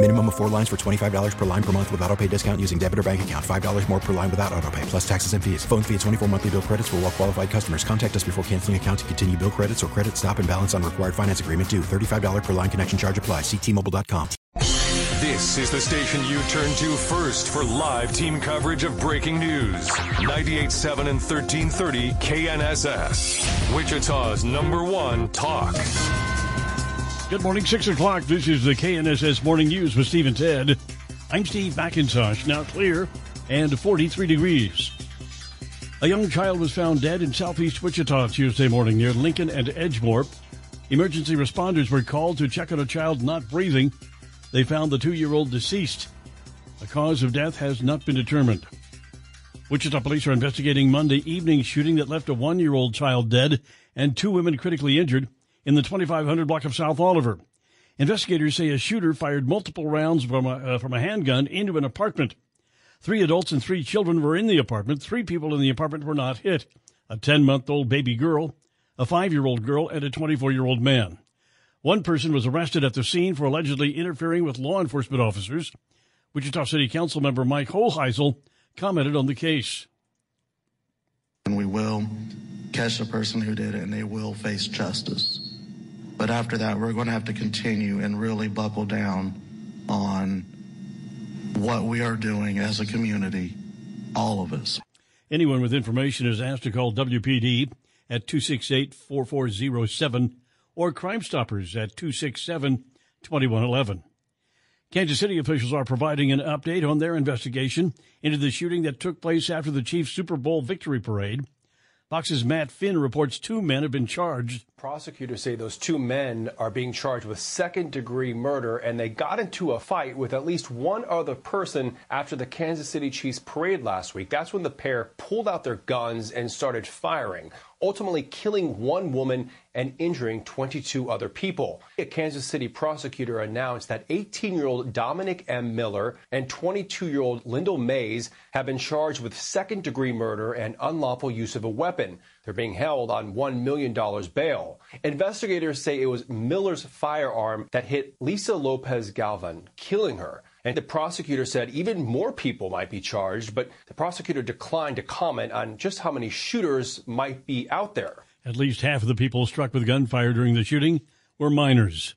Minimum of four lines for $25 per line per month with auto pay discount using debit or bank account. $5 more per line without auto pay, plus taxes and fees. Phone fee at 24 monthly bill credits for all well qualified customers. Contact us before canceling account to continue bill credits or credit stop and balance on required finance agreement due. $35 per line connection charge apply. Ctmobile.com. This is the station you turn to first for live team coverage of breaking news. 98.7 and 1330 KNSS. Wichita's number one talk. Good morning, 6 o'clock. This is the KNSS Morning News with Steve and Ted. I'm Steve McIntosh, now clear and 43 degrees. A young child was found dead in southeast Wichita Tuesday morning near Lincoln and Edgemoor. Emergency responders were called to check on a child not breathing. They found the two year old deceased. The cause of death has not been determined. Wichita police are investigating Monday evening shooting that left a one year old child dead and two women critically injured in the 2500 block of South Oliver. Investigators say a shooter fired multiple rounds from a, uh, from a handgun into an apartment. Three adults and three children were in the apartment. Three people in the apartment were not hit a 10 month old baby girl, a five year old girl, and a 24 year old man. One person was arrested at the scene for allegedly interfering with law enforcement officers. Wichita City Council member Mike Hoheisel commented on the case. And we will catch the person who did it and they will face justice. But after that, we're going to have to continue and really buckle down on what we are doing as a community, all of us. Anyone with information is asked to call WPD at 268 4407 or Crime Stoppers at 267 2111. Kansas City officials are providing an update on their investigation into the shooting that took place after the Chiefs Super Bowl victory parade. Fox's Matt Finn reports two men have been charged. Prosecutors say those two men are being charged with second degree murder, and they got into a fight with at least one other person after the Kansas City Chiefs parade last week. That's when the pair pulled out their guns and started firing ultimately killing one woman and injuring 22 other people. A Kansas City prosecutor announced that 18 year old Dominic M. Miller and 22 year old Lyndell Mays have been charged with second degree murder and unlawful use of a weapon. They're being held on $1 million bail. Investigators say it was Miller's firearm that hit Lisa Lopez Galvan, killing her. And the prosecutor said even more people might be charged, but the prosecutor declined to comment on just how many shooters might be out there. At least half of the people struck with gunfire during the shooting were minors.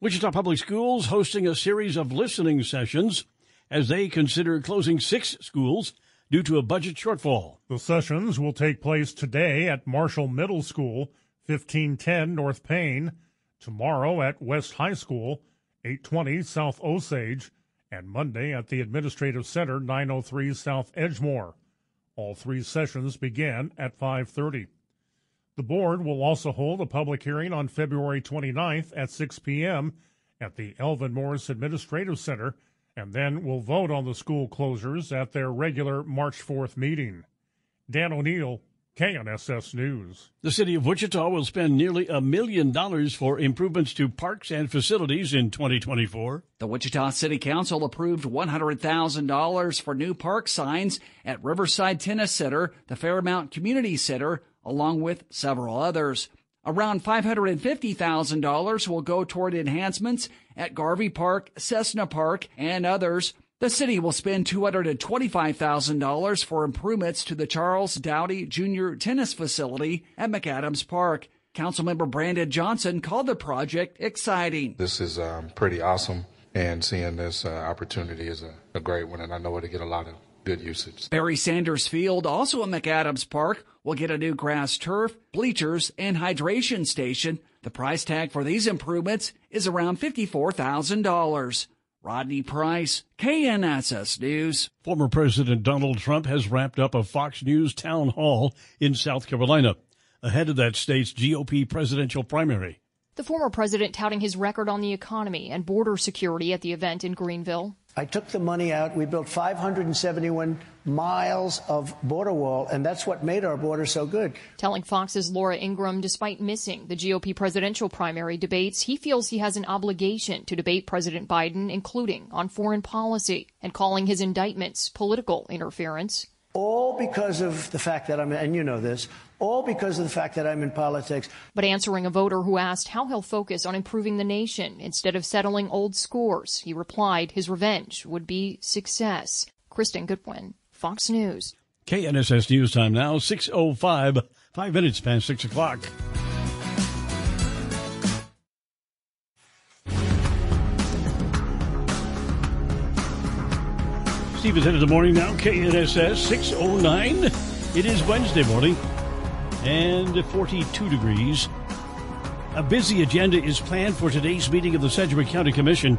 Wichita Public Schools hosting a series of listening sessions as they consider closing six schools due to a budget shortfall. The sessions will take place today at Marshall Middle School, 1510 North Payne, tomorrow at West High School, 820 South Osage, and Monday at the Administrative Center, 903 South Edgemoor. All three sessions begin at 5:30. The board will also hold a public hearing on February 29th at 6 p.m. at the Alvin Morris Administrative Center and then will vote on the school closures at their regular March 4th meeting. Dan O'Neill, KNSS News. The city of Wichita will spend nearly a million dollars for improvements to parks and facilities in 2024. The Wichita City Council approved $100,000 for new park signs at Riverside Tennis Center, the Fairmount Community Center, along with several others. Around $550,000 will go toward enhancements at Garvey Park, Cessna Park, and others. The city will spend $225,000 for improvements to the Charles Dowdy Jr. tennis facility at McAdams Park. Councilmember Brandon Johnson called the project exciting. This is um, pretty awesome, and seeing this uh, opportunity is a, a, great one, and I know it'll get a lot of good usage. Barry Sanders Field, also in McAdams Park, will get a new grass turf, bleachers, and hydration station. The price tag for these improvements is around $54,000. Rodney Price, KNSS News. Former President Donald Trump has wrapped up a Fox News town hall in South Carolina ahead of that state's GOP presidential primary. The former president touting his record on the economy and border security at the event in Greenville. I took the money out. We built 571 miles of border wall, and that's what made our border so good. Telling Fox's Laura Ingraham, despite missing the GOP presidential primary debates, he feels he has an obligation to debate President Biden, including on foreign policy, and calling his indictments political interference. All because of the fact that I'm, and you know this, all because of the fact that I'm in politics. But answering a voter who asked how he'll focus on improving the nation instead of settling old scores, he replied his revenge would be success. Kristen Goodwin, Fox News. KNSS News Time now, 6.05, five minutes past 6 o'clock. Steve is head of the morning now, KNSS 609. It is Wednesday morning and 42 degrees. A busy agenda is planned for today's meeting of the Sedgwick County Commission.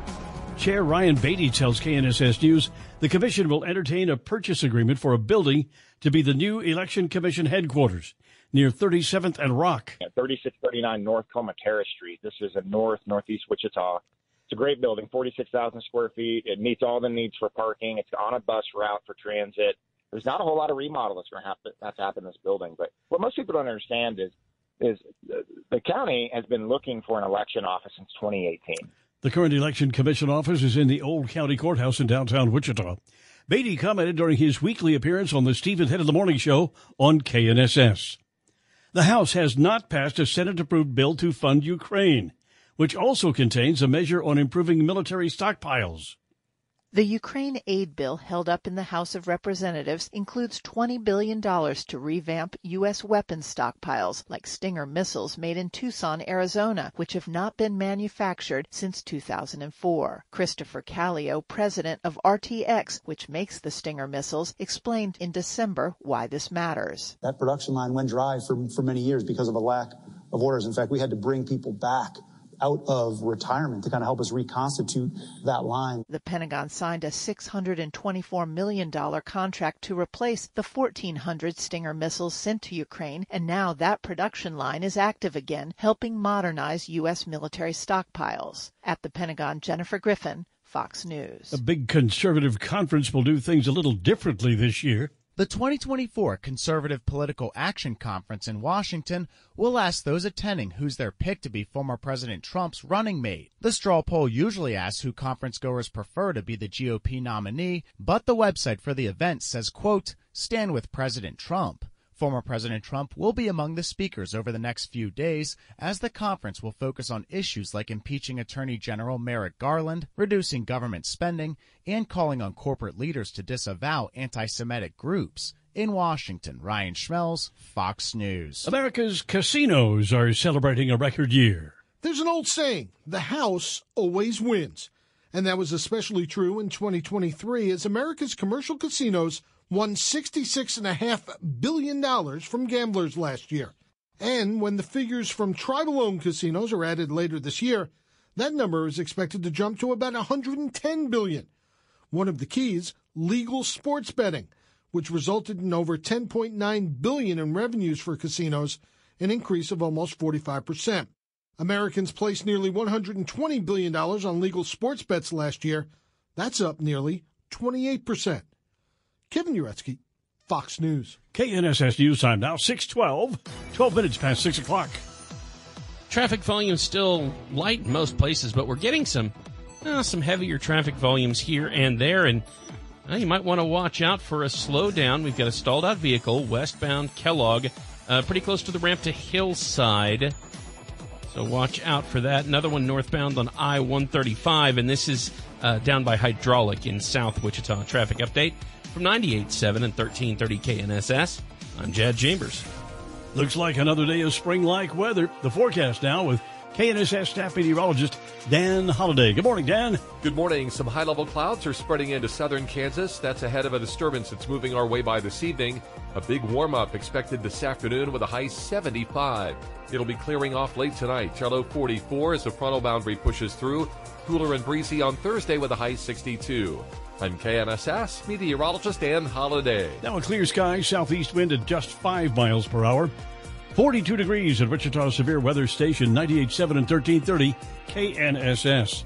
Chair Ryan Beatty tells KNSS News the commission will entertain a purchase agreement for a building to be the new election commission headquarters near 37th and Rock. At 3639 North Coma Terrace Street. This is in north northeast Wichita. It's a great building, 46,000 square feet. It meets all the needs for parking. It's on a bus route for transit there's not a whole lot of remodel that's going to have to, happen in this building. But what most people don't understand is is the county has been looking for an election office since 2018. The current election commission office is in the old county courthouse in downtown Wichita. Beatty commented during his weekly appearance on the Steve and Ted of the Morning Show on KNSS. The House has not passed a Senate approved bill to fund Ukraine, which also contains a measure on improving military stockpiles. The Ukraine aid bill held up in the House of Representatives includes $20 billion to revamp U.S. weapons stockpiles, like Stinger missiles made in Tucson, Arizona, which have not been manufactured since 2004. Christopher Calio, president of RTX, which makes the Stinger missiles, explained in December why this matters. That production line went dry for, for many years because of a lack of orders. In fact, we had to bring people back out of retirement to kind of help us reconstitute that line. The Pentagon signed a $624 million contract to replace the 1,400 Stinger missiles sent to Ukraine, and now that production line is active again, helping modernize U.S. military stockpiles. At the Pentagon, Jennifer Griffin, Fox News. A big conservative conference will do things a little differently this year. The 2024 Conservative Political Action Conference in Washington will ask those attending who's their pick to be former President Trump's running mate. The straw poll usually asks who conference goers prefer to be the GOP nominee, but the website for the event says, quote, stand with President Trump. Former President Trump will be among the speakers over the next few days as the conference will focus on issues like impeaching Attorney General Merrick Garland, reducing government spending, and calling on corporate leaders to disavow anti Semitic groups. In Washington, Ryan Schmelz, Fox News. America's casinos are celebrating a record year. There's an old saying the house always wins. And that was especially true in 2023 as America's commercial casinos won $66.5 billion from gamblers last year. And when the figures from tribal owned casinos are added later this year, that number is expected to jump to about 110 billion. One of the keys, legal sports betting, which resulted in over 10.9 billion in revenues for casinos, an increase of almost 45%. Americans placed nearly 120 billion dollars on legal sports bets last year. That's up nearly 28%. Kevin Uretsky, Fox News. KNSS News Time now, 612, 12 minutes past 6 o'clock. Traffic volume still light in most places, but we're getting some uh, some heavier traffic volumes here and there, and uh, you might want to watch out for a slowdown. We've got a stalled out vehicle westbound Kellogg, uh, pretty close to the ramp to Hillside. So watch out for that. Another one northbound on I 135, and this is uh, down by Hydraulic in South Wichita. Traffic update from 98.7 and 1330 KNSS. I'm Jad Chambers. Looks like another day of spring like weather. The forecast now with KNSS staff meteorologist Dan Holliday. Good morning, Dan. Good morning. Some high level clouds are spreading into southern Kansas. That's ahead of a disturbance that's moving our way by this evening. A big warm up expected this afternoon with a high 75. It'll be clearing off late tonight. Low 44 as the frontal boundary pushes through. Cooler and breezy on Thursday with a high 62. I'm KNSS meteorologist Dan Holliday. Now a clear sky, southeast wind at just 5 miles per hour. 42 degrees at Wichita Severe Weather Station, 98.7 and 1330 KNSS.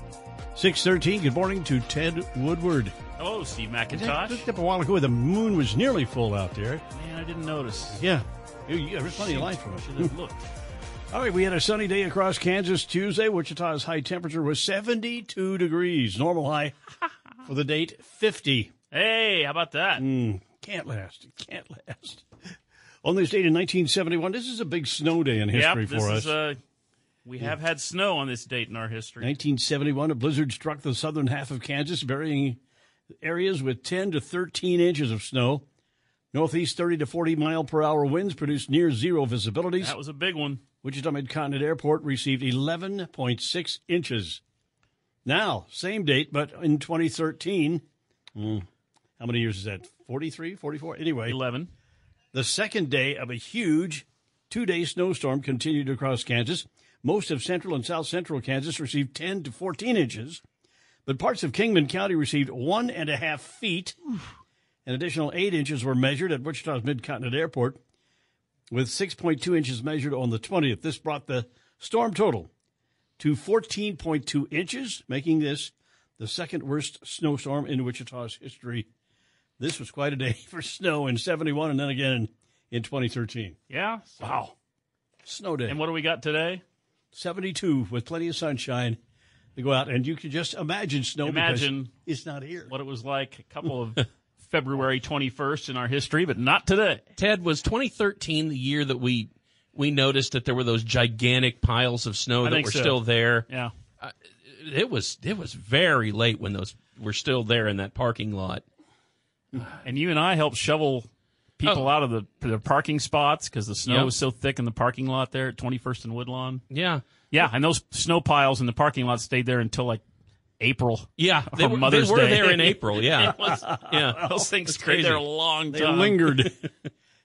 613, good morning to Ted Woodward. Hello, Steve I McIntosh. looked up a while ago, the moon was nearly full out there. Man, I didn't notice. Yeah. You, you, there's plenty of light from it. Should have looked. All right, we had a sunny day across Kansas Tuesday. Wichita's high temperature was 72 degrees. Normal high for the date 50. Hey, how about that? Mm, can't last. It can't last. On this date in 1971, this is a big snow day in history yep, this for is, us. uh, we have had snow on this date in our history. 1971, a blizzard struck the southern half of Kansas, burying areas with 10 to 13 inches of snow. Northeast 30 to 40 mile per hour winds produced near zero visibilities. That was a big one. Wichita Mid-Continent Airport received 11.6 inches. Now, same date, but in 2013, mm, how many years is that? 43, 44? Anyway, 11. The second day of a huge two-day snowstorm continued across Kansas. Most of central and south central Kansas received 10 to 14 inches, but parts of Kingman County received one and a half feet. An additional eight inches were measured at Wichita's Mid-Continent Airport, with 6.2 inches measured on the 20th. This brought the storm total to 14.2 inches, making this the second worst snowstorm in Wichita's history. This was quite a day for snow in 71 and then again in, in 2013. Yeah. so- Wow. Snow day. And what do we got today? 72 with plenty of sunshine to go out. And you can just imagine snow Imagine it's not here. what it was like a couple of February 21st in our history, but not today. Ted, was 2013 the year that we we noticed that there were those gigantic piles of snow I that were so. still there? Yeah. Uh, it was it was very late when those were still there in that parking lot. And you and I helped shovel people Oh. out of the, the parking spots because the snow Yeah. was so thick in the parking lot there at 21st and Woodlawn. Yeah. Yeah, and those snow piles in the parking lot stayed there until like April. Yeah, or they were, Mother's they were Day. there in April. Yeah, It was- yeah. those things That's stayed there a long time. They lingered.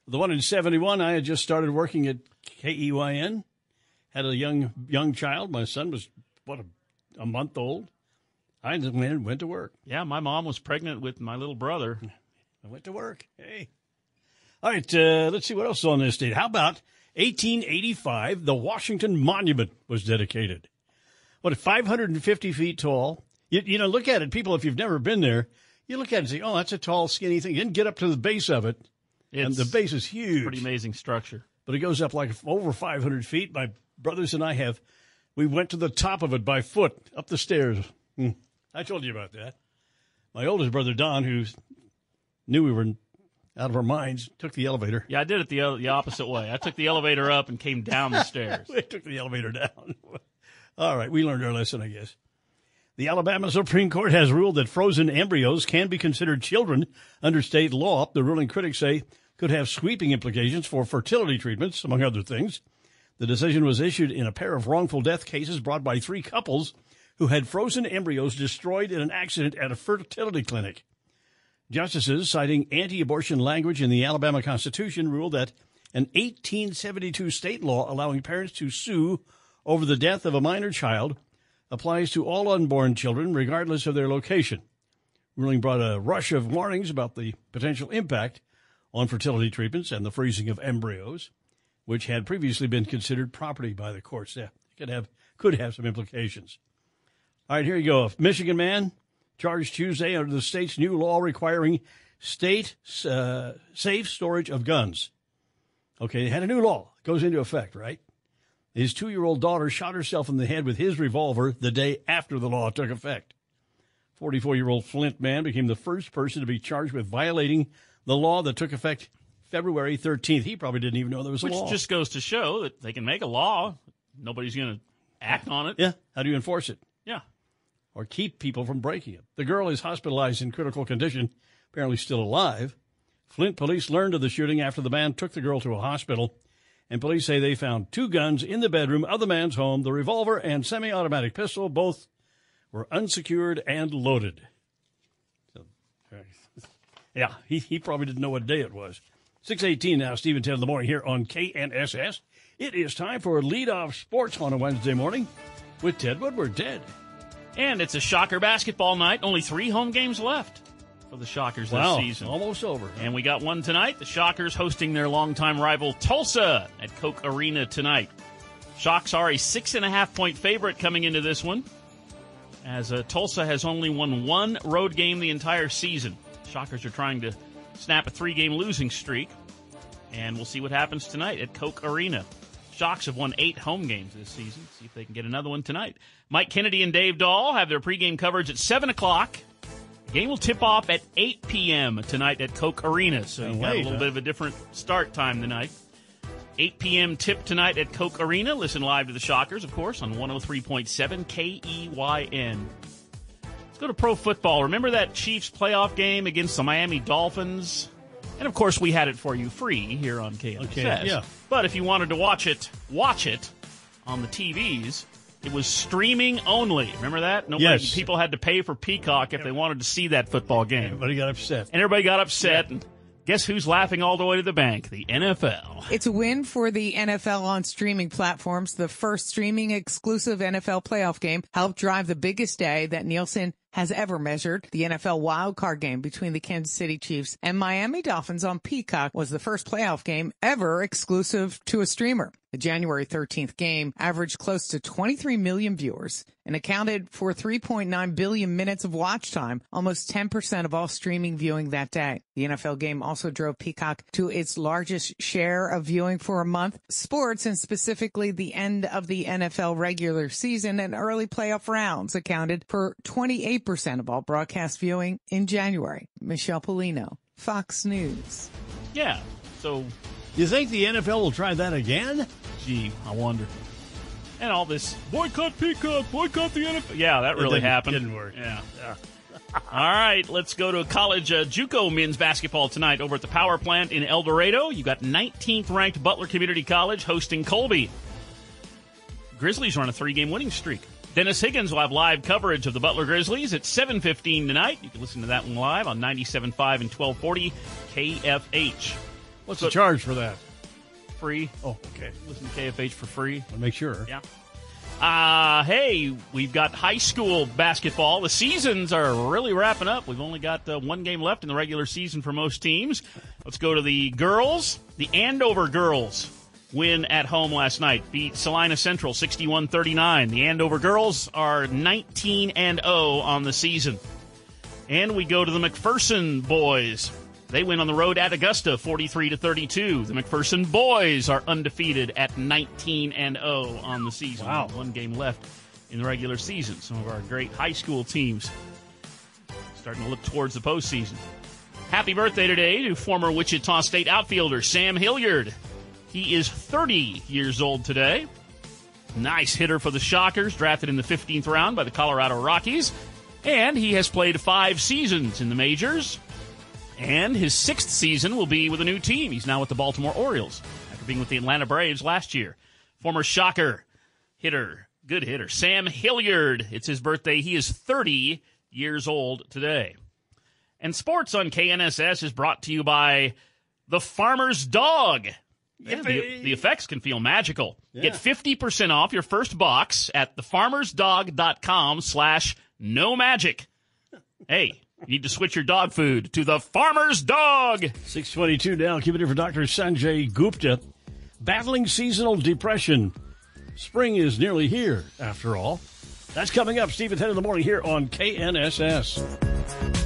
The one in 71, I had just started working at KEYN, had a young young child. My son was, what, a, a month old. I just went, went to work. Yeah, my mom was pregnant with my little brother. I went to work. Hey. All right, uh, let's see what else on this date. How about 1885? The Washington Monument was dedicated. What, 550 feet tall? You, you know, look at it, people, if you've never been there, you look at it and say, oh, that's a tall, skinny thing. You didn't get up to the base of it. And the base is huge. Pretty amazing structure. But it goes up like over 500 feet. My brothers and I have, we went to the top of it by foot up the stairs. Hmm. I told you about that. My oldest brother, Don, who knew we were out of our minds, took the elevator. Yeah, I did it the, the opposite way. I took the elevator up and came down the stairs. we took the elevator down. All right, we learned our lesson, I guess. The Alabama Supreme Court has ruled that frozen embryos can be considered children under state law. The ruling critics say could have sweeping implications for fertility treatments, among other things. The decision was issued in a pair of wrongful death cases brought by three couples who had frozen embryos destroyed in an accident at a fertility clinic. Justices, citing anti abortion language in the Alabama Constitution, ruled that an 1872 state law allowing parents to sue over the death of a minor child applies to all unborn children, regardless of their location. Ruling brought a rush of warnings about the potential impact on fertility treatments and the freezing of embryos, which had previously been considered property by the courts. Yeah, could have could have some implications. All right, here you go. A Michigan man charged Tuesday under the state's new law requiring state uh, safe storage of guns. Okay, they had a new law. It goes into effect, right? His two year old daughter shot herself in the head with his revolver the day after the law took effect. 44 year old Flint man became the first person to be charged with violating the law that took effect February 13th. He probably didn't even know there was a law. Which just goes to show that they can make a law. Nobody's going to act on it. yeah, how do you enforce it? Yeah. or keep people from breaking it. The girl is hospitalized in critical condition, apparently still alive. Flint police learned of the shooting after the man took the girl to a hospital and police say they found two guns in the bedroom of the man's home. The revolver and semi automatic pistol both were unsecured and loaded. So, yeah, he, he probably didn't know what day it was. 618 now, Steve and Ted in the morning here on KNSS. It is time for Lead Off Sports on a Wednesday morning with Ted Woodward. Ted. And it's a Shocker basketball night. Only three home games left for the Shockers wow, this season. Almost over. And we got one tonight. The Shockers hosting their longtime rival Tulsa at Koch Arena tonight. Shocks are a six and a half point favorite coming into this one, as uh, Tulsa has only won one road game the entire season. Shockers are trying to snap a three game losing streak, and we'll see what happens tonight at Koch Arena. Shocks have won eight home games this season. See if they can get another one tonight. Mike Kennedy and Dave Dahl have their pregame coverage at 7 o'clock. The game will tip off at 8 p.m. tonight at Koch Arena, so you've got a little bit of a different start time tonight. 8 p.m. tip tonight at Koch Arena. Listen live to the Shockers, of course, on 103.7 KEYN. Let's go to pro football. Remember that Chiefs playoff game against the Miami Dolphins? And of course, we had it for you free here on KNSS. Okay, yeah. But if you wanted to watch it, watch it on the TVs. It was streaming only. Remember that? Nobody, Yes. People had to pay for Peacock if they wanted to see that football game. Everybody got upset. And everybody got upset. And guess who's laughing all the way to the bank? The NFL. It's a win for the NFL on streaming platforms. The first streaming exclusive NFL playoff game helped drive the biggest day that Nielsen has ever measured. The NFL wildcard game between the Kansas City Chiefs and Miami Dolphins on Peacock was the first playoff game ever exclusive to a streamer. The January 13th game averaged close to 23 million viewers and accounted for 3.9 billion minutes of watch time, almost 10% of all streaming viewing that day. The NFL game also drove Peacock to its largest share of viewing for a month. Sports and specifically the end of the NFL regular season and early playoff rounds accounted for 28% of all broadcast viewing in January. Michelle Polino, Fox News. Yeah. So You think the NFL will try that again? Gee, I wonder. And all this boycott Peacock, boycott the NFL. Yeah, that really didn't- happened. didn't work. Yeah. all right, let's go to college uh, JUCO men's basketball tonight over at the Power Plant in El Dorado. You got 19th ranked Butler Community College hosting Colby. Grizzlies are on a three-game winning streak. Dennis Higgins will have live coverage of the Butler Grizzlies at 7:15 tonight. You can listen to that one live on 97.5 and 1240 KFH. What's So- the charge for that? Free. Oh, okay. Listen to KFH for free. I'll make sure. Yeah. Uh, hey, we've got high school basketball. The seasons are really wrapping up. We've only got uh, one game left in the regular season for most teams. Let's go to the girls. The Andover girls win at home last night. Beat Salina Central 61-39. The Andover girls are 19 and 0 on the season. And we go to the McPherson boys. They win on the road at Augusta 43 to 32. The McPherson boys are undefeated at 19 and 0 on the season. Wow. One game left in the regular season. Some of our great high school teams starting to look towards the postseason. Happy birthday today to former Wichita State outfielder Sam Hilliard. He is 30 years old today. Nice hitter for the Shockers, drafted in the 15th round by the Colorado Rockies. And he has played five seasons in the majors. And his sixth season will be with a new team. He's now with the Baltimore Orioles after being with the Atlanta Braves last year. Former Shocker hitter, good hitter, Sam Hilliard. It's his birthday. He is 30 years old today. And sports on KNSS is brought to you by the Farmer's Dog. Yeah, the, the effects can feel magical. Get 50% off your first box at thefarmersdog.com slash no magic. Hey, you need to switch your dog food to the Farmer's Dog. 622 now. Keep it in for Dr. Sanjay Gupta. Battling seasonal depression. Spring is nearly here, after all. That's coming up, Steve, at 10 in the morning here on KNSS.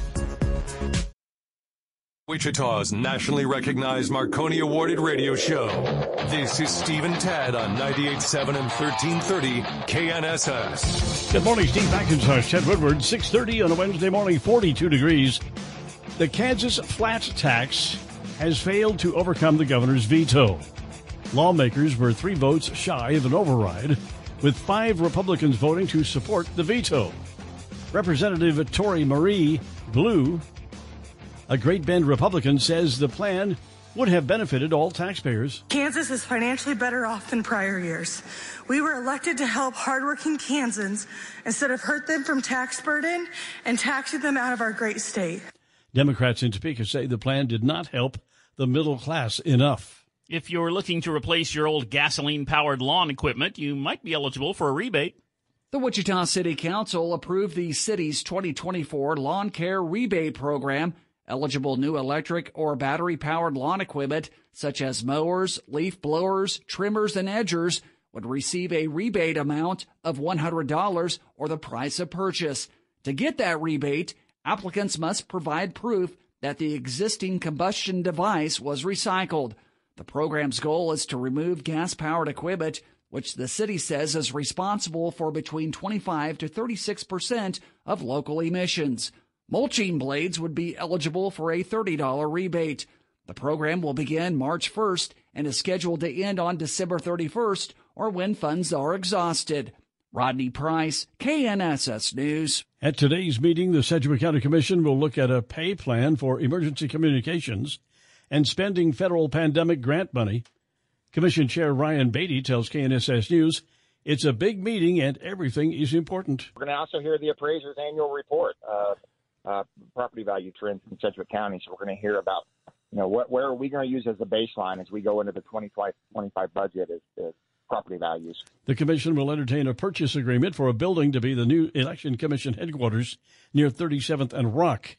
Wichita's nationally recognized Marconi awarded radio show. This is Steve and Ted on 98.7 and 1330 KNSS. Good morning, Steve McIntosh, Ted Woodward, 630 on a Wednesday morning, 42 degrees. The Kansas flat tax has failed to overcome the governor's veto. Lawmakers were three votes shy of an override, with five Republicans voting to support the veto. Representative Tory Marie Blew, a Great Bend Republican, says the plan would have benefited all taxpayers. Kansas is financially better off than prior years. We were elected to help hardworking Kansans instead of hurt them from tax burden and taxing them out of our great state. Democrats in Topeka say the plan did not help the middle class enough. If you're looking to replace your old gasoline powered lawn equipment, you might be eligible for a rebate. The Wichita City Council approved the city's 2024 lawn care rebate program. Eligible new electric or battery powered lawn equipment, such as mowers, leaf blowers, trimmers, and edgers, would receive a rebate amount of $100 or the price of purchase. To get that rebate, applicants must provide proof that the existing combustion device was recycled. The program's goal is to remove gas powered equipment, which the city says is responsible for between 25 to 36 percent of local emissions. Mulching blades would be eligible for a $30 rebate. The program will begin March 1st and is scheduled to end on December 31st or when funds are exhausted. Rodney Price, KNSS News. At today's meeting, the Sedgwick County Commission will look at a pay plan for emergency communications and spending federal pandemic grant money. Commission Chair Ryan Beatty tells KNSS News it's a big meeting and everything is important. We're going to also hear the appraiser's annual report, uh, uh, property value trends in Sedgwick County. So we're going to hear about, you know, what, where are we going to use as a baseline as we go into the 2025 budget as, as property values. The commission will entertain a purchase agreement for a building to be the new election commission headquarters near 37th and Rock.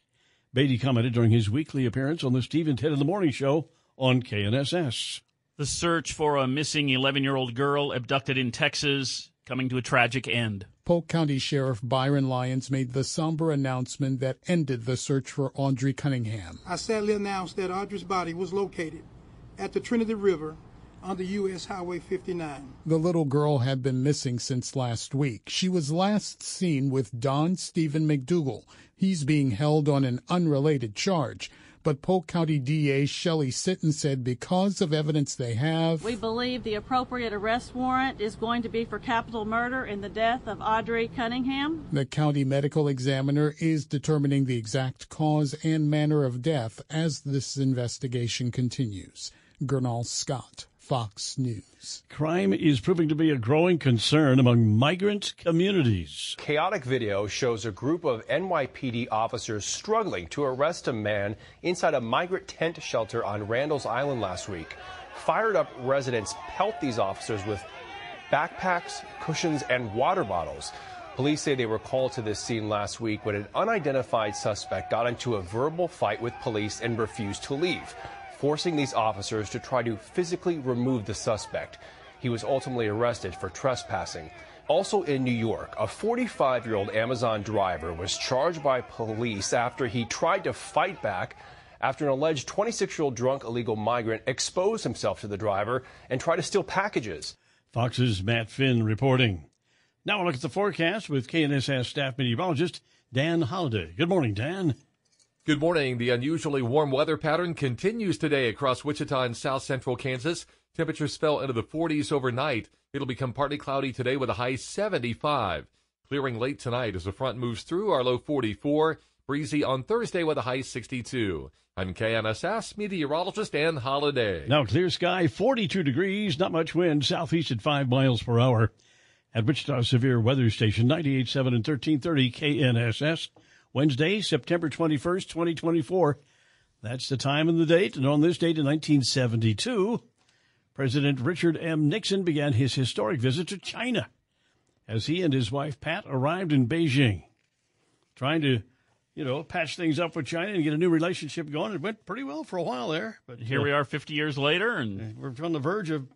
Beatty commented during his weekly appearance on the Steve and Ted in the Morning Show on KNSS. The search for a missing 11 year old girl abducted in Texas coming to a tragic end. Polk County Sheriff Byron Lyons made the somber announcement that ended the search for Audrey Cunningham. I sadly announce that Audrey's body was located at the Trinity River on the U.S. Highway 59. The little girl had been missing since last week. She was last seen with Don Steven McDougal. He's being held on an unrelated charge. But Polk County DA Shelly Sitton said because of evidence they have, we believe the appropriate arrest warrant is going to be for capital murder in the death of Audrey Cunningham. The county medical examiner is determining the exact cause and manner of death as this investigation continues. Gernal Scott. Fox News. Crime is proving to be a growing concern among migrant communities. Chaotic video shows a group of NYPD officers struggling to arrest a man inside a migrant tent shelter on Randall's Island last week. Fired up residents pelt these officers with backpacks, cushions, and water bottles. Police say they were called to this scene last week when an unidentified suspect got into a verbal fight with police and refused to leave forcing these officers to try to physically remove the suspect. He was ultimately arrested for trespassing. Also in New York, a 45 year old Amazon driver was charged by police after he tried to fight back after an alleged 26 year old drunk illegal migrant exposed himself to the driver and tried to steal packages. Fox's Matt Finn reporting. Now we'll look at the forecast with KNSS staff meteorologist Dan Holliday. Good morning, Dan. Good morning. The unusually warm weather pattern continues today across Wichita and south central Kansas. Temperatures fell into the 40s overnight. It'll become partly cloudy today with a high 75. Clearing late tonight as the front moves through our low 44. Breezy on Thursday with a high 62. I'm KNSS meteorologist Dan Holliday. Now clear sky, 42 degrees, not much wind, southeast at 5 miles per hour. At Wichita Severe Weather Station, 98.7 and 1330 KNSS. Wednesday, September 21st, 2024. That's the time and the date. And on this date in 1972, President Richard M. Nixon began his historic visit to China as he and his wife Pat arrived in Beijing, trying to, you know, patch things up with China and get a new relationship going. It went pretty well for a while there, but here uh, we are 50 years later, and we're on the verge of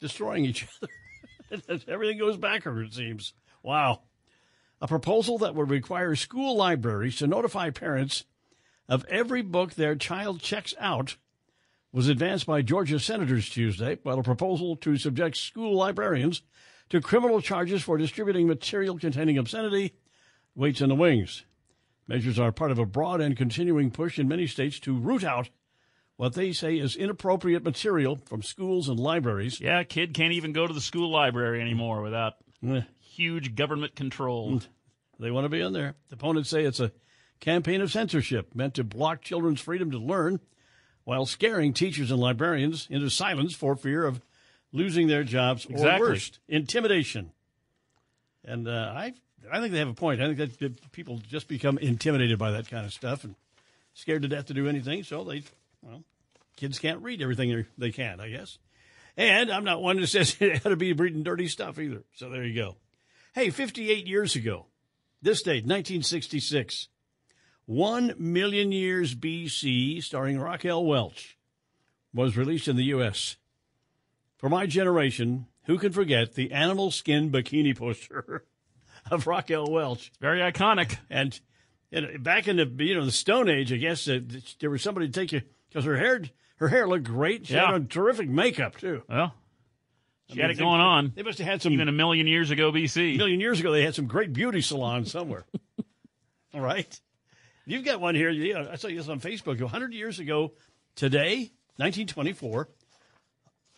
destroying each other. Everything goes backward, it seems. Wow a proposal that would require school libraries to notify parents of every book their child checks out was advanced by Georgia senators Tuesday, while a proposal to subject school librarians to criminal charges for distributing material containing obscenity waits in the wings. Measures are part of a broad and continuing push in many states to root out what they say is inappropriate material from schools and libraries. Yeah, kid can't even go to the school library anymore without eh huge government control. Mm. They want to be in there. The opponents say it's a campaign of censorship meant to block children's freedom to learn while scaring teachers and librarians into silence for fear of losing their jobs Exactly. or worse, intimidation. And uh, I, I think they have a point. I think that, people just become intimidated by that kind of stuff and scared to death to do anything. So they, well, kids can't read everything they- they can, I guess. And I'm not one that says it ought to be reading dirty stuff either. So there you go. Hey, 58 years ago, this date, 1966, One Million Years BC, starring Raquel Welch, was released in the U.S. For my generation, who can forget the animal skin bikini poster of Raquel Welch? Very iconic. And, and back in the you know the Stone Age, I guess uh, there was somebody to take you because her hair her hair looked great. She Yeah. had on terrific makeup too. Well, I she mean, had it they- going on. They must have had some Even a million years ago BC. A million years ago, they had some great beauty salons somewhere. All right. You've got one here. Yeah, I saw this on Facebook. 100 years ago today, 1924,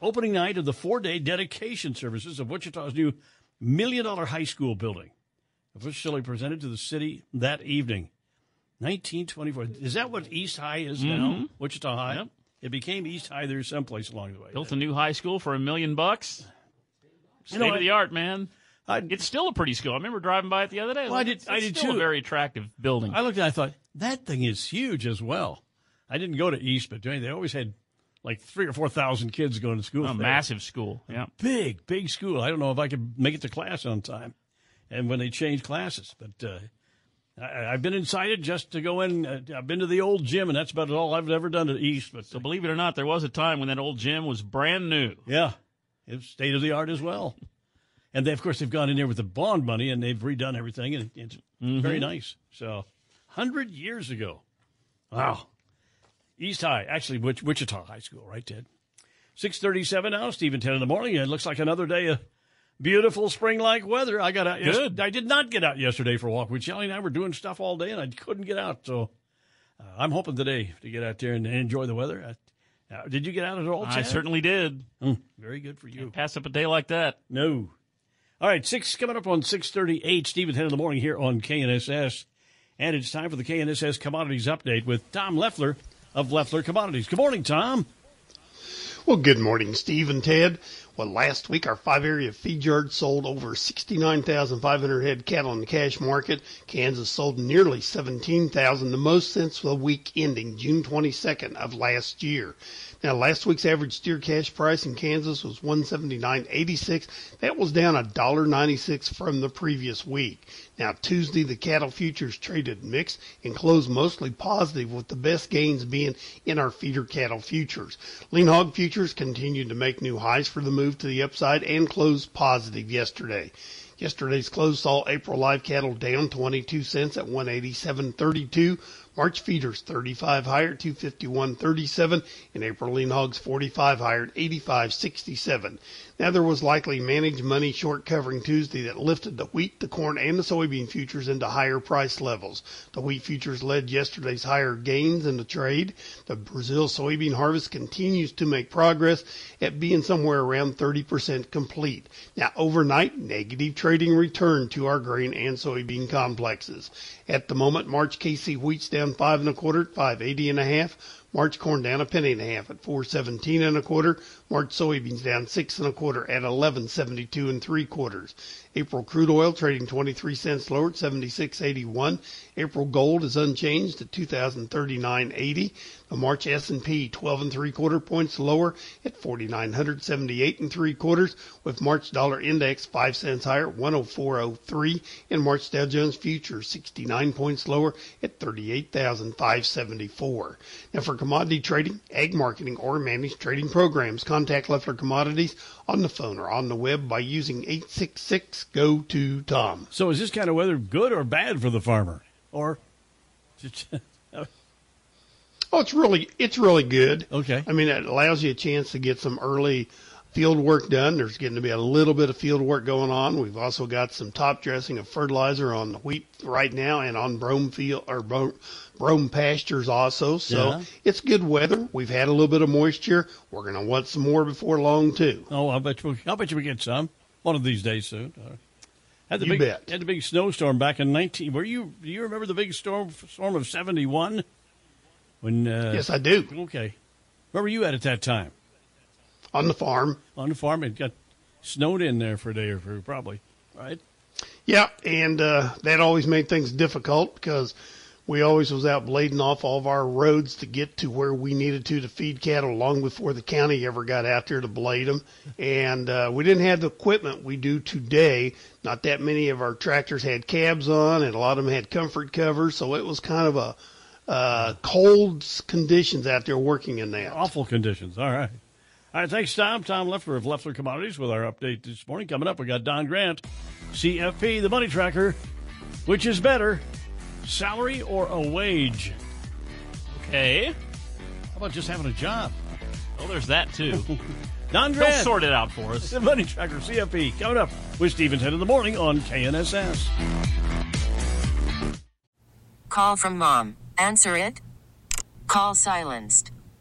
opening night of the four day dedication services of Wichita's new million dollar high school building, officially presented to the city that evening. 1924. Is that what East High is now? Mhm. Wichita High? It became East High there someplace along the way. Built a new high school for a million bucks. You State know, of the art, man. I, it's still a pretty school. I remember driving by it the other day. Well, I did- it's- I it's did too. A very attractive building. I looked at it, I thought, that thing is huge as well. I didn't go to East, but they always had like three or 4,000 kids going to school. A massive school. Yeah. Big, big school. I don't know if I could make it to class on time and when they change classes. But uh, I, I've been incited just to go in. Uh, I've been to the old gym, and that's about all I've ever done at East. But So believe it or not, there was a time when that old gym was brand new. yeah, it's state of the art as well. And they, of course, they've gone in there with the bond money and they've redone everything, and it's very Mhm. nice. So, hundred years ago, wow. East High, actually, Wich- Wichita High School, right, Ted? Six thirty-seven now, Stephen. Ten in the morning. It looks like another day of beautiful spring-like weather. I got out. yes- Good. I did not get out yesterday for a walk. We Shelly and I were doing stuff all day, and I couldn't get out. So, uh, I'm hoping today to get out there and enjoy the weather. Uh, uh, did you get out at all? I certainly did. Mm, very good for you. Pass up a day like that. No. All right, six coming up on six thirty-eight. Steve and Ted in the morning here on KNSS, and it's time for the KNSS Commodities Update with Tom Leffler of Leffler Commodities. Good morning, Tom. Well, good morning, Steve and Ted. Well, last week our five area feed yard sold over 69,500 head cattle in the cash market. Kansas sold nearly 17,000, the most since the week ending June 22nd of last year. Now, last week's average steer cash price in Kansas was 179.86. That was down $1.96 from the previous week. Now, Tuesday, the cattle futures traded mixed and closed mostly positive, with the best gains being in our feeder cattle futures. Lean hog futures continued to make new highs for the move to the upside and closed positive yesterday. Yesterday's close saw April live cattle down 22 cents at 187.32. March feeders 35 higher, 251.37, and April lean hogs 45 higher at 85.67. Now there was likely managed money short covering Tuesday that lifted the wheat, the corn, and the soybean futures into higher price levels. The wheat futures led yesterday's higher gains in the trade. The Brazil soybean harvest continues to make progress at being somewhere around 30% complete. Now overnight, negative trading returned to our grain and soybean complexes. At the moment, March KC wheat's down five and a quarter at 580 and a half. March corn down a penny and a half at 417 and a quarter. March soybeans down six and a quarter at 1172 and three quarters. April crude oil trading 23 cents lower at 76.81. April gold is unchanged at 2039.80. The March S&P 12 and three quarter points lower at 4978 and three quarters with March dollar index 5 cents higher at 104.03 and March Dow Jones futures 69 points lower at 38,574. Now for commodity trading, ag marketing or managed trading programs, contact Leffler Commodities on the phone or on the web by using 866 go to Tom. So is this kind of weather good or bad for the farmer? Or Oh, it's really it's really good. Okay. I mean, it allows you a chance to get some early field work done. There's getting to be a little bit of field work going on. We've also got some top dressing of fertilizer on the wheat right now and on brome field or brome, brome pastures also. So Yeah. it's good weather. We've had a little bit of moisture. We're going to want some more before long too. oh, I bet you, I bet you we get some one of these days soon. Uh, had the You big, bet. Had the big snowstorm back in nineteen. Were you? Do you remember the big storm storm of seventy one? When uh, Yes, I do. Okay, Where were you at at that time? On the farm. On the farm. It got snowed in there for a day or two, probably, right? Yeah, and uh, that always made things difficult because we always was out blading off all of our roads to get to where we needed to to feed cattle long before the county ever got out there to blade them. And uh, we didn't have the equipment we do today. Not that many of our tractors had cabs on, and a lot of them had comfort covers. So it was kind of a uh, cold conditions out there working in that. Awful conditions. All right. All right, thanks, Tom. Tom Leffler of Leffler Commodities with our update this morning. Coming up, we got Don Grant, CFP, the money tracker. Which is better, salary or a wage? Okay. How about just having a job? Well, there's that too. Don Grant. He'll sort it out for us. The money tracker, CFP, coming up with Steve and Ted in the morning on KNSS. Call from mom. Answer it. Call silenced.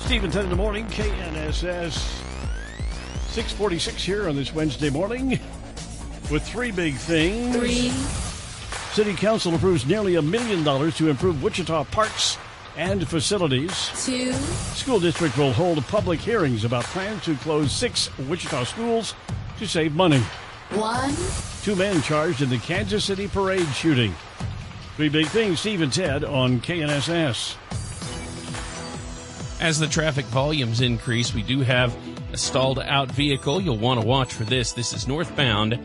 Steve and Ted in the morning, KNSS 646 here on this Wednesday morning with three big things. Three. City Council approves nearly a million dollars to improve Wichita parks and facilities. Two. School district will hold public hearings about plans to close six Wichita schools to save money. One. Two men charged in the Kansas City parade shooting. Three big things, Steve and Ted on KNSS. As the traffic volumes increase, we do have a stalled out vehicle. You'll want to watch for this. This is northbound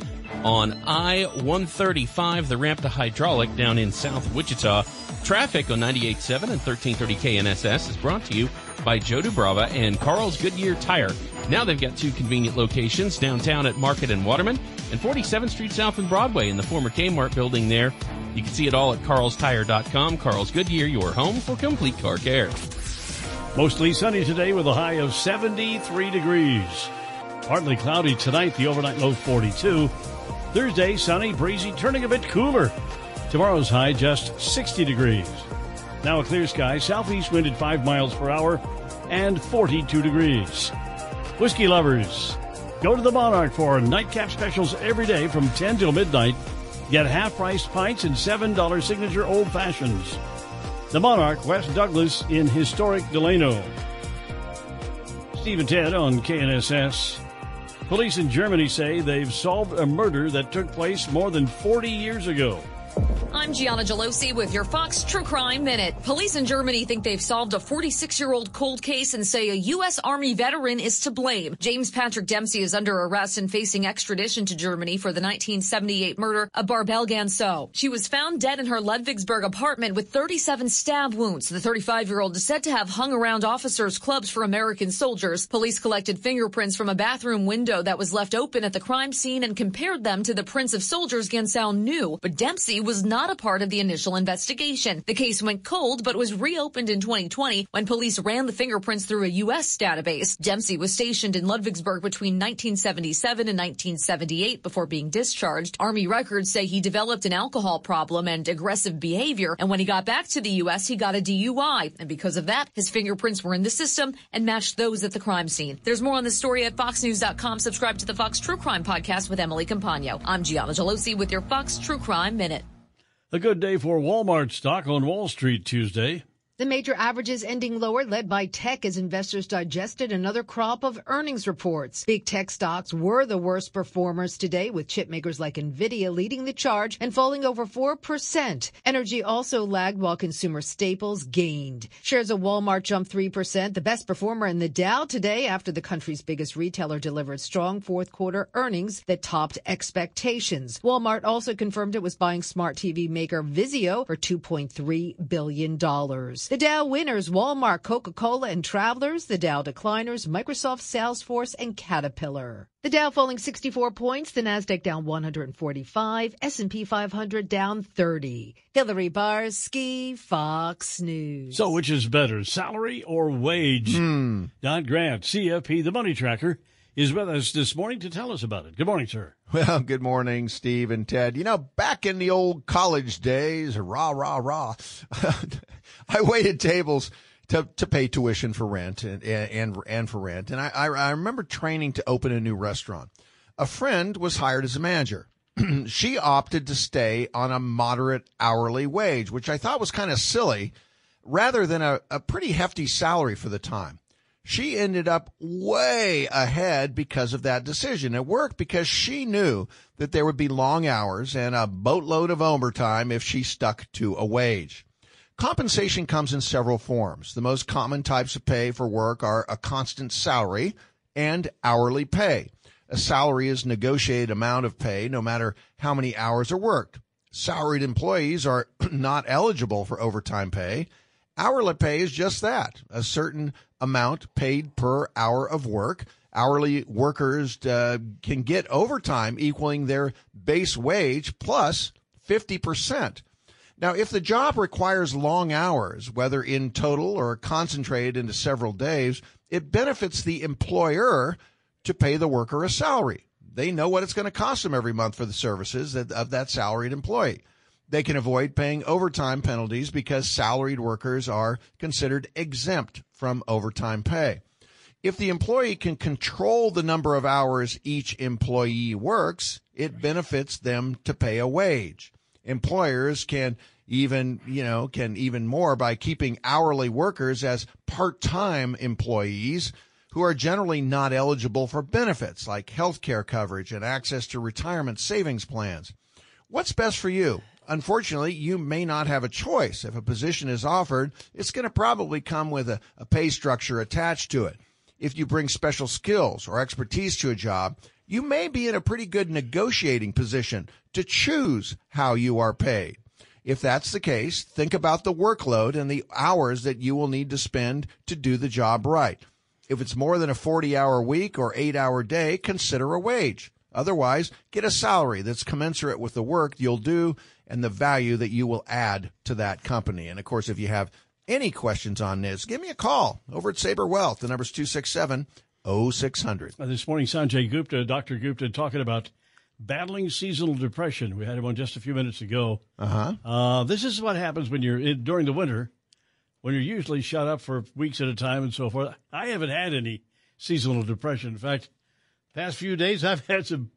on I 135, the ramp to hydraulic down in South Wichita. Traffic on 98.7 and 1330 KNSS is brought to you by Joe Dubrava and Carl's Goodyear Tire. Now they've got two convenient locations downtown at Market and Waterman and 47th Street South and Broadway in the former Kmart building there. You can see it all at carlstire.com. Carl's Goodyear, your home for complete car care. Mostly sunny today with a high of 73 degrees. Partly cloudy tonight, the overnight low 42. Thursday, sunny, breezy, turning a bit cooler. Tomorrow's high just 60 degrees. Now a clear sky, southeast wind at 5 miles per hour, and 42 degrees. Whiskey lovers, go to the Monarch for nightcap specials every day from 10 till midnight. Get half priced pints and $7 signature old fashions. The Monarch, West Douglas in historic Delano. Steve and Ted on KNSS. Police in Germany say they've solved a murder that took place more than 40 years ago. I'm Gianna Gelosi with your Fox True Crime Minute. Police in Germany think they've solved a 46 year old cold case and say a U.S. Army veteran is to blame. James Patrick Dempsey is under arrest and facing extradition to Germany for the 1978 murder of Barbel Gansau. She was found dead in her Ludwigsburg apartment with 37 stab wounds. The 35 year old is said to have hung around officers' clubs for American soldiers. Police collected fingerprints from a bathroom window that was left open at the crime scene and compared them to the prints of soldiers Gansau knew. But Dempsey was not a part of the initial investigation. The case went cold, but was reopened in 2020 when police ran the fingerprints through a U.S. database. Dempsey was stationed in Ludwigsburg between 1977 and 1978 before being discharged. Army records say he developed an alcohol problem and aggressive behavior, and when he got back to the U.S., he got a DUI. And because of that, his fingerprints were in the system and matched those at the crime scene. There's more on the story at foxnews.com. Subscribe to the Fox True Crime Podcast with Emily Compagno. I'm Gianna Gelosi with your Fox True Crime Minute. A good day for Walmart stock on Wall Street Tuesday. The major averages ending lower, led by tech as investors digested another crop of earnings reports. Big tech stocks were the worst performers today, with chipmakers like Nvidia leading the charge and falling over 4%. Energy also lagged while consumer staples gained. Shares of Walmart jumped 3%, the best performer in the Dow today after the country's biggest retailer delivered strong fourth quarter earnings that topped expectations. Walmart also confirmed it was buying smart TV maker Vizio for $2.3 billion. The Dow winners Walmart, Coca-Cola, and Travelers. The Dow decliners Microsoft, Salesforce, and Caterpillar. The Dow falling 64 points, the Nasdaq down 145, S&P 500 down 30. Hillary Barsky, Fox News. So, which is better, salary or wage? Hmm. Don Grant, CFP, the money tracker, is with us this morning to tell us about it. Good morning, sir. Well, good morning, Steve and Ted. You know, back in the old college days, rah, rah, rah, I waited tables to, to pay tuition for rent and, and, and for rent. And I, I, remember training to open a new restaurant. A friend was hired as a manager. she opted to stay on a moderate hourly wage, which I thought was kind of silly, rather than a, a pretty hefty salary for the time. She ended up way ahead because of that decision. It worked because she knew that there would be long hours and a boatload of overtime if she stuck to a wage. Compensation comes in several forms. The most common types of pay for work are a constant salary and hourly pay. A salary is negotiated amount of pay no matter how many hours are worked. Salaried employees are not eligible for overtime pay. Hourly pay is just that, a certain amount paid per hour of work. Hourly workers uh, can get overtime equaling their base wage plus 50%. Now, if the job requires long hours, whether in total or concentrated into several days, it benefits the employer to pay the worker a salary. They know what it's going to cost them every month for the services of that salaried employee. They can avoid paying overtime penalties because salaried workers are considered exempt from overtime pay. If the employee can control the number of hours each employee works, it benefits them to pay a wage. Employers can even, you know, can even more by keeping hourly workers as part-time employees who are generally not eligible for benefits like health care coverage and access to retirement savings plans. What's best for you? Unfortunately, you may not have a choice. If a position is offered, it's going to probably come with a, a, pay structure attached to it. If you bring special skills or expertise to a job, you may be in a pretty good negotiating position to choose how you are paid. If that's the case, think about the workload and the hours that you will need to spend to do the job right. If it's more than a 40 hour week or 8 hour day, consider a wage. Otherwise, get a salary that's commensurate with the work you'll do and the value that you will add to that company. And of course, if you have any questions on this, give me a call over at Saber Wealth. The number's 267 0600. This morning, Sanjay Gupta, Dr. Gupta, talking about battling seasonal depression. We had him on just a few minutes ago. Uh-huh. Uh, this is what happens when you're in, during the winter, when you're usually shut up for weeks at a time and so forth. I haven't had any seasonal depression. In fact, past few days I've had some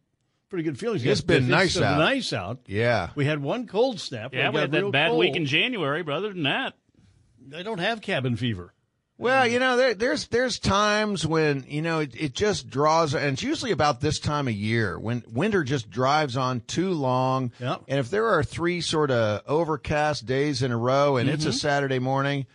pretty good feelings. It's been it's nice out. Nice out. Yeah. We had one cold snap. Yeah, we had that bad cold. week in January, but other than that, I don't have cabin fever. Well, you know, there, there's there's times when you know it, it just draws, and it's usually about this time of year when winter just drives on too long. Yep. And if there are three sort of overcast days in a row, and mm-hmm. it's a Saturday morning,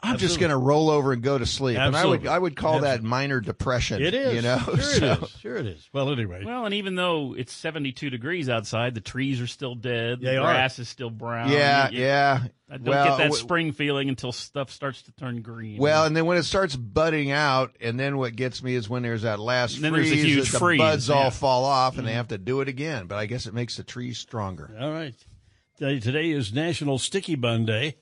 I'm Absolutely. just going to roll over and go to sleep. Absolutely. And I would I would call Absolutely. that minor depression. It is. You know. Sure so, it is. Sure it is. Well, anyway. Well, and even though it's 72 degrees outside, the trees are still dead. They the are. grass is still brown. Yeah, You- you- yeah. I don't Well, get that spring feeling until stuff starts to turn green. Well, and then when it starts budding out, and then what gets me is when there's that last And then there's freeze, a huge that the freeze, buds yeah. all fall off, and they mm-hmm. have to do it again. But I guess it makes the trees stronger. All right. Today is National Sticky Bun Day.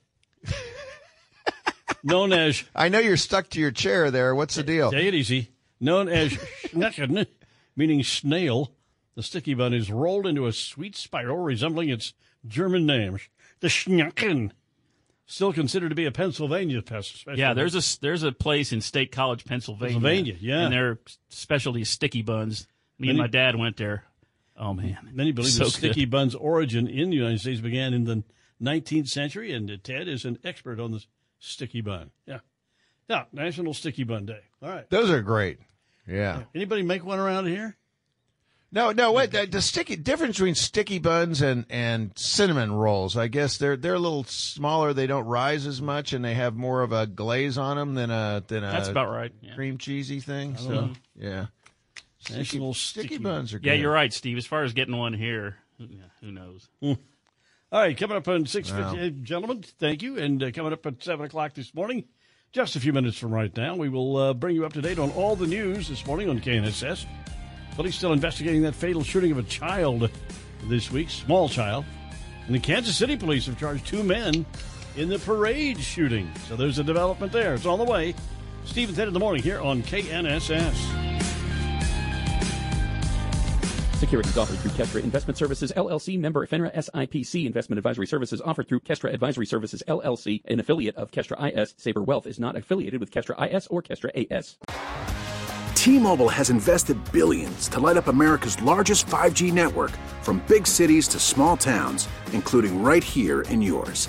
Known as. I know you're stuck to your chair there. What's the deal? Take it easy. Known as Schnecken, meaning snail, the sticky bun is rolled into a sweet spiral resembling its German name, the Schnecken. Still considered to be a Pennsylvania pest. special. Yeah, there's a there's a place in State College, Pennsylvania. Pennsylvania, yeah. and their specialty is sticky buns. Me and my dad went there. Oh man, Many believe So the sticky good. bun's origin in the United States began in the 19th century, and uh, Ted is an expert on the sticky bun. Yeah. Yeah, National Sticky Bun Day. All right. Those are great. Yeah. Anybody make one around here? No, no. Wait. The, the sticky difference between sticky buns and and cinnamon rolls. I guess they're they're a little smaller. They don't rise as much, and they have more of a glaze on them than a than a That's about right, yeah. cream cheesy thing. I don't So know. yeah. National sticky, Sticky buns are good. Yeah, you're right, Steve. As far as getting one here, who knows? Hmm. All right, coming up on 6.50, Wow. gentlemen, thank you. And uh, coming up at 7 o'clock this morning, just a few minutes from right now, we will uh, bring you up to date on all the news this morning on KNSS. Police still investigating that fatal shooting of a child this week, small child. And the Kansas City police have charged two men in the parade shooting. So there's a development there. It's on the way. Steve and Ted in the morning here on KNSS. Securities offered through Kestra Investment Services LLC, member FINRA SIPC. Investment advisory services offered through Kestra Advisory Services LLC, an affiliate of Kestra IS. Saber Wealth is not affiliated with Kestra IS or Kestra AS. T-Mobile has invested billions to light up America's largest 5G network from big cities to small towns, including right here in yours.